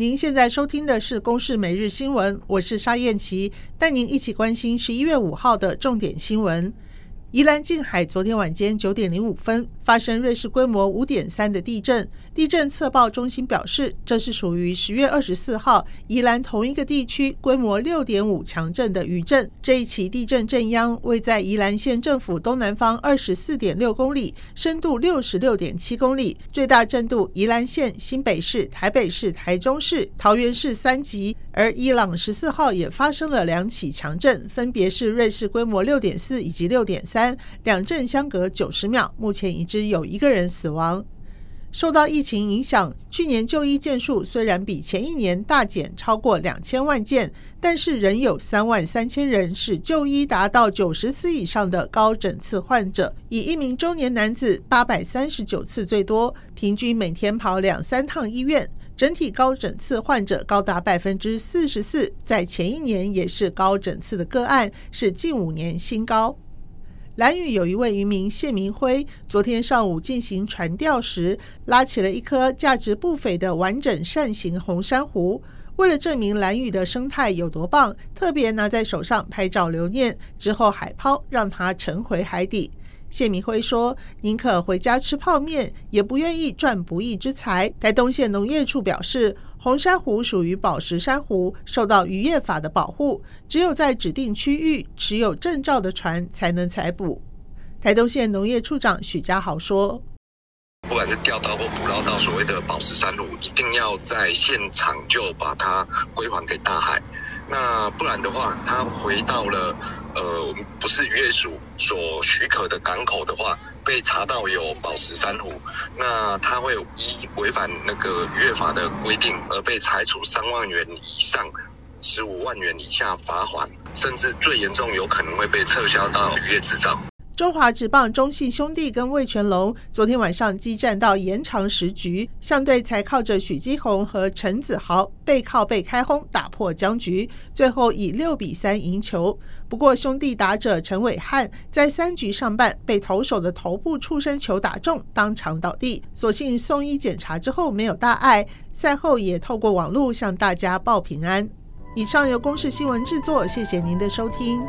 您现在收听的是《公视每日新闻》，我是沙燕琪，带您一起关心十一月五号的重点新闻。宜兰近海昨天晚间九点零五分发生瑞士规模五点三的地震，地震测报中心表示，这是属于十月二十四号宜兰同一个地区规模六点五强震的余震。这一起地震震央位在宜兰县政府东南方二十四点六公里，深度六十六点七公里，最大震度宜兰县、新北市、台北市、台中市、桃园市三级。而伊朗十四号也发生了两起强震，分别是瑞士规模六点四以及六点三，两镇相隔九十秒。目前已知有一个人死亡。受到疫情影响，去年就医件数虽然比前一年大减超过两千万件，但是仍有三万三千人是就医达到九十次以上的高诊次患者，以一名中年男子八百三十九次最多，平均每天跑两三趟医院。整体高诊次患者高达百分之四十四，在前一年也是高诊次的个案，是近五年新高。兰屿有一位渔民谢明辉，昨天上午进行船钓时，拉起了一颗价值不菲的完整扇形红珊瑚。为了证明兰屿的生态有多棒，特别拿在手上拍照留念，之后海抛，让它沉回海底。谢明辉说：“宁可回家吃泡面，也不愿意赚不义之财。”台东县农业处表示，红珊瑚属于宝石珊瑚，受到渔业法的保护，只有在指定区域持有证照的船才能采捕。台东县农业处长许家豪说：“不管是钓到或捕捞到所谓的宝石珊瑚，一定要在现场就把它归还给大海。那不然的话，它回到了。”呃，不是渔业署所许可的港口的话，被查到有宝石珊瑚，那他会依违反那个渔业法的规定而被裁处三万元以上十五万元以下罚款，甚至最严重有可能会被撤销到渔业执照。中华职棒中信兄弟跟魏全龙昨天晚上激战到延长十局，相对才靠着许基宏和陈子豪背靠背开轰打破僵局，最后以六比三赢球。不过兄弟打者陈伟汉在三局上半被投手的头部触身球打中，当场倒地，所幸送医检查之后没有大碍。赛后也透过网络向大家报平安。以上由公视新闻制作，谢谢您的收听。